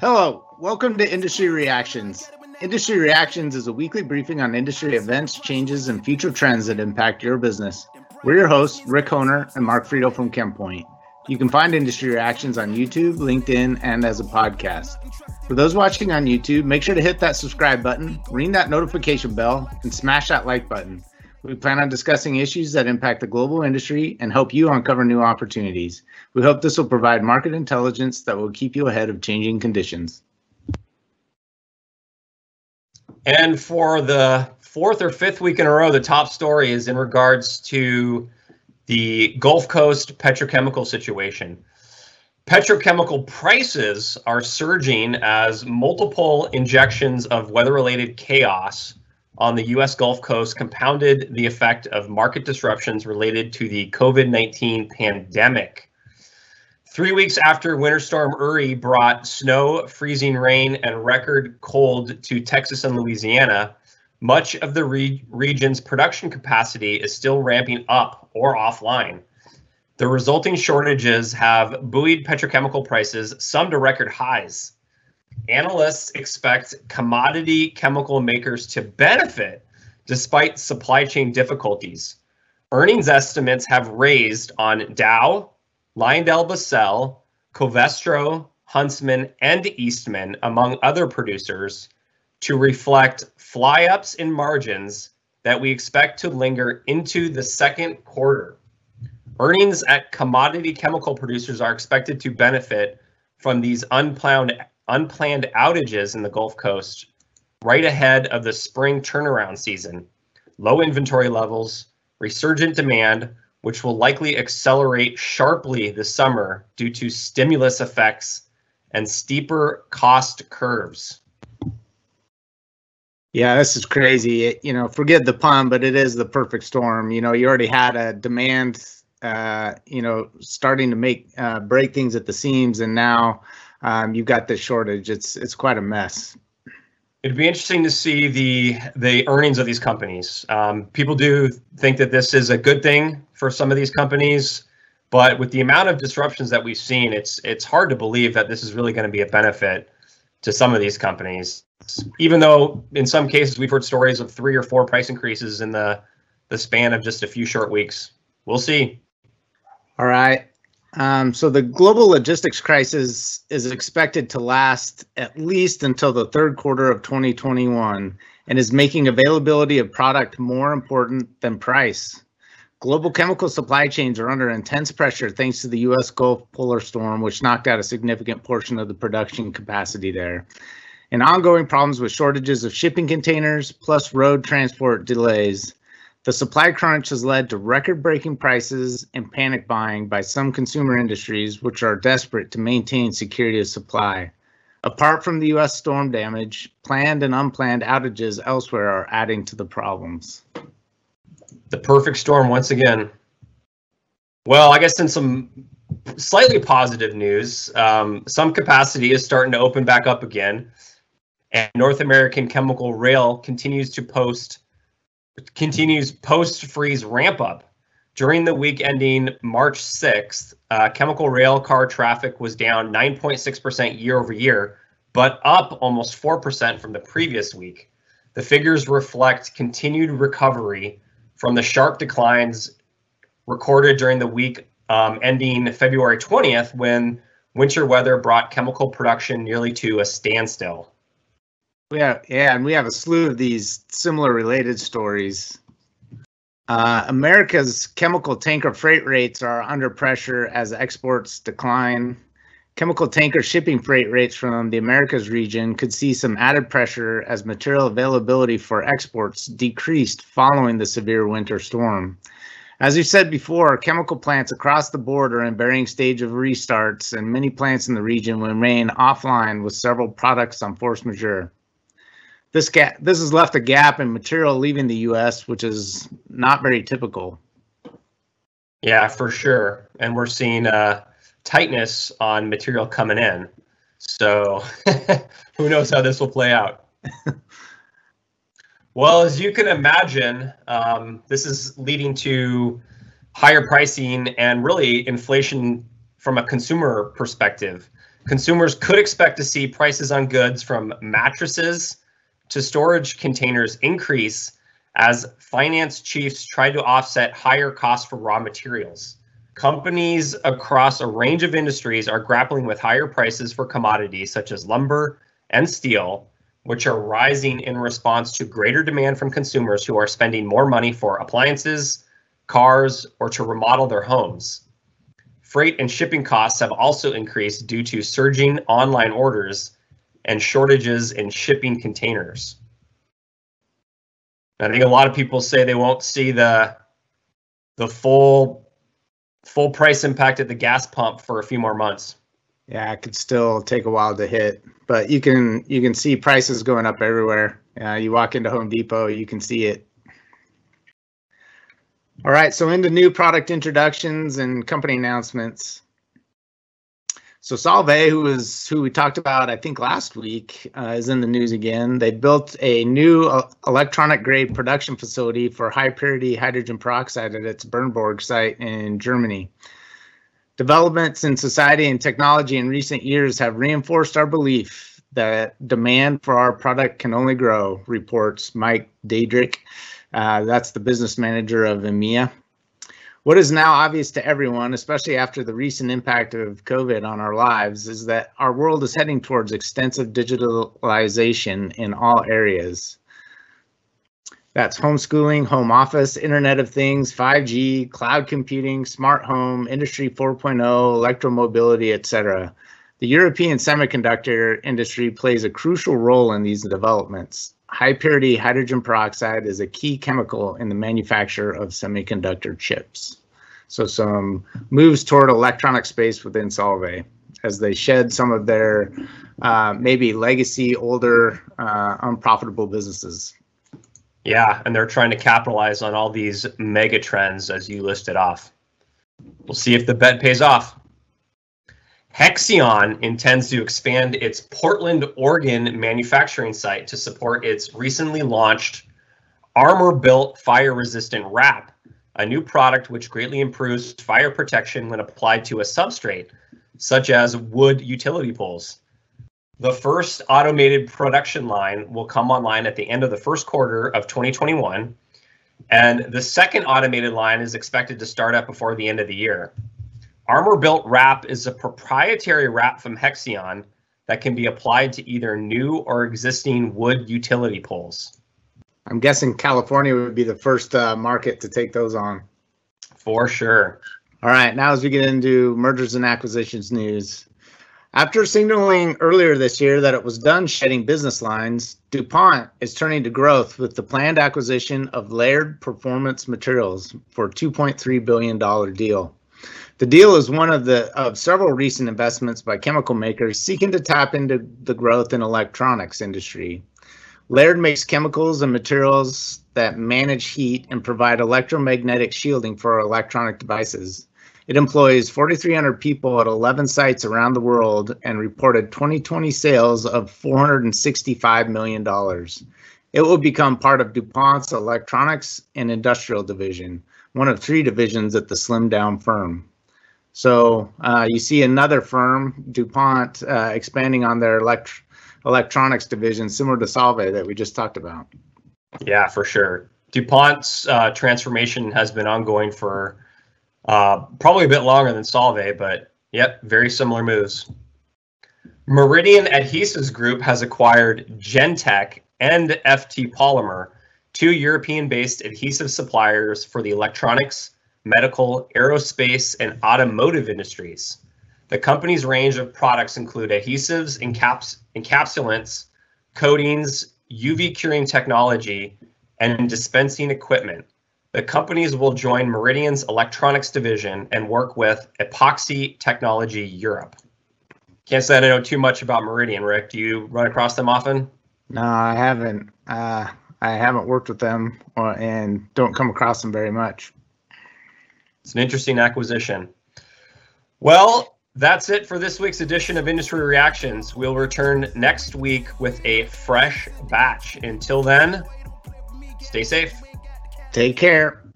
Hello, welcome to Industry Reactions. Industry Reactions is a weekly briefing on industry events, changes, and future trends that impact your business. We're your hosts, Rick Honer and Mark Frito from ChemPoint. You can find Industry Reactions on YouTube, LinkedIn, and as a podcast. For those watching on YouTube, make sure to hit that subscribe button, ring that notification bell, and smash that like button. We plan on discussing issues that impact the global industry and help you uncover new opportunities. We hope this will provide market intelligence that will keep you ahead of changing conditions. And for the fourth or fifth week in a row, the top story is in regards to the Gulf Coast petrochemical situation. Petrochemical prices are surging as multiple injections of weather related chaos on the U.S. Gulf Coast compounded the effect of market disruptions related to the COVID 19 pandemic. Three weeks after Winter Storm Uri brought snow, freezing rain, and record cold to Texas and Louisiana, much of the re- region's production capacity is still ramping up or offline. The resulting shortages have buoyed petrochemical prices, some to record highs analysts expect commodity chemical makers to benefit despite supply chain difficulties. Earnings estimates have raised on Dow, LyondellBasell, Covestro, Huntsman, and Eastman, among other producers, to reflect fly-ups in margins that we expect to linger into the second quarter. Earnings at commodity chemical producers are expected to benefit from these unplanned unplanned outages in the Gulf Coast right ahead of the spring turnaround season, low inventory levels, resurgent demand, which will likely accelerate sharply this summer due to stimulus effects and steeper cost curves. Yeah, this is crazy. It, you know, forget the pun, but it is the perfect storm. You know, you already had a demand, uh, you know, starting to make uh, break things at the seams, and now um, you've got this shortage. It's it's quite a mess. It'd be interesting to see the the earnings of these companies. Um, people do think that this is a good thing for some of these companies, but with the amount of disruptions that we've seen, it's it's hard to believe that this is really going to be a benefit to some of these companies. Even though in some cases we've heard stories of three or four price increases in the the span of just a few short weeks. We'll see. All right. Um, so the global logistics crisis is expected to last at least until the third quarter of 2021 and is making availability of product more important than price. Global chemical supply chains are under intense pressure thanks to the U.S. Gulf polar storm, which knocked out a significant portion of the production capacity there. And ongoing problems with shortages of shipping containers, plus road transport delays, the supply crunch has led to record breaking prices and panic buying by some consumer industries, which are desperate to maintain security of supply. Apart from the U.S. storm damage, planned and unplanned outages elsewhere are adding to the problems. The perfect storm once again. Well, I guess in some slightly positive news, um, some capacity is starting to open back up again, and North American Chemical Rail continues to post continues post freeze ramp up. During the week ending March 6th, uh, chemical rail car traffic was down 9.6% year over year, but up almost 4% from the previous week. The figures reflect continued recovery from the sharp declines recorded during the week um, ending February 20th when winter weather brought chemical production nearly to a standstill. Yeah, yeah, and we have a slew of these similar related stories. Uh, America's chemical tanker freight rates are under pressure as exports decline. Chemical tanker shipping freight rates from the Americas region could see some added pressure as material availability for exports decreased following the severe winter storm. As we said before, chemical plants across the board are in varying stage of restarts, and many plants in the region remain offline with several products on force majeure this gap this has left a gap in material leaving the U.S., which is not very typical. Yeah, for sure, and we're seeing uh, tightness on material coming in. So who knows how this will play out? well, as you can imagine, um, this is leading to higher pricing and really inflation from a consumer perspective. consumers could expect to see prices on goods from mattresses to storage containers increase as finance chiefs try to offset higher costs for raw materials. Companies across a range of industries are grappling with higher prices for commodities such as lumber and steel, which are rising in response to greater demand from consumers who are spending more money for appliances, cars, or to remodel their homes. Freight and shipping costs have also increased due to surging online orders and shortages in shipping containers. I think a lot of people say they won't see the the full full price impact at the gas pump for a few more months. Yeah, it could still take a while to hit, but you can you can see prices going up everywhere. Uh, you walk into Home Depot, you can see it. All right, so into new product introductions and company announcements. So Solvay, who was who we talked about, I think last week, uh, is in the news again. They built a new uh, electronic grade production facility for high purity hydrogen peroxide at its Bernburg site in Germany. Developments in society and technology in recent years have reinforced our belief that demand for our product can only grow, reports Mike Diedrich. Uh, that's the business manager of EMEA. What is now obvious to everyone, especially after the recent impact of COVID on our lives, is that our world is heading towards extensive digitalization in all areas. That's homeschooling, home office, Internet of Things, 5G, cloud computing, smart home, Industry 4.0, electromobility, etc. The European semiconductor industry plays a crucial role in these developments high purity hydrogen peroxide is a key chemical in the manufacture of semiconductor chips. So some moves toward electronic space within Solvay as they shed some of their uh, maybe legacy, older, uh, unprofitable businesses. Yeah, and they're trying to capitalize on all these mega trends as you listed off. We'll see if the bet pays off. Hexion intends to expand its Portland, Oregon manufacturing site to support its recently launched Armor Built Fire Resistant Wrap, a new product which greatly improves fire protection when applied to a substrate, such as wood utility poles. The first automated production line will come online at the end of the first quarter of 2021, and the second automated line is expected to start up before the end of the year. Armor Built Wrap is a proprietary wrap from Hexion that can be applied to either new or existing wood utility poles. I'm guessing California would be the first uh, market to take those on. For sure. All right, now as we get into mergers and acquisitions news. After signaling earlier this year that it was done shedding business lines, DuPont is turning to growth with the planned acquisition of Laird Performance Materials for a $2.3 billion deal. The deal is one of the of several recent investments by chemical makers seeking to tap into the growth in electronics industry. Laird makes chemicals and materials that manage heat and provide electromagnetic shielding for electronic devices. It employs 4,300 people at 11 sites around the world and reported 2020 sales of $465 million. It will become part of DuPont's Electronics and Industrial Division, one of three divisions at the slim down firm. So uh, you see another firm, DuPont, uh, expanding on their elect- electronics division, similar to Solvay that we just talked about. Yeah, for sure. DuPont's uh, transformation has been ongoing for uh, probably a bit longer than Solvay, but yep, very similar moves. Meridian Adhesives Group has acquired Gentech and FT Polymer, two European based adhesive suppliers for the electronics, medical, aerospace, and automotive industries. The company's range of products include adhesives, encaps- encapsulants, coatings, UV curing technology, and dispensing equipment. The companies will join Meridian's electronics division and work with Epoxy Technology Europe. Can't say I know too much about Meridian, Rick. Do you run across them often? No, I haven't. Uh, I haven't worked with them or, and don't come across them very much. It's an interesting acquisition. Well, that's it for this week's edition of Industry Reactions. We'll return next week with a fresh batch. Until then, stay safe. Take care.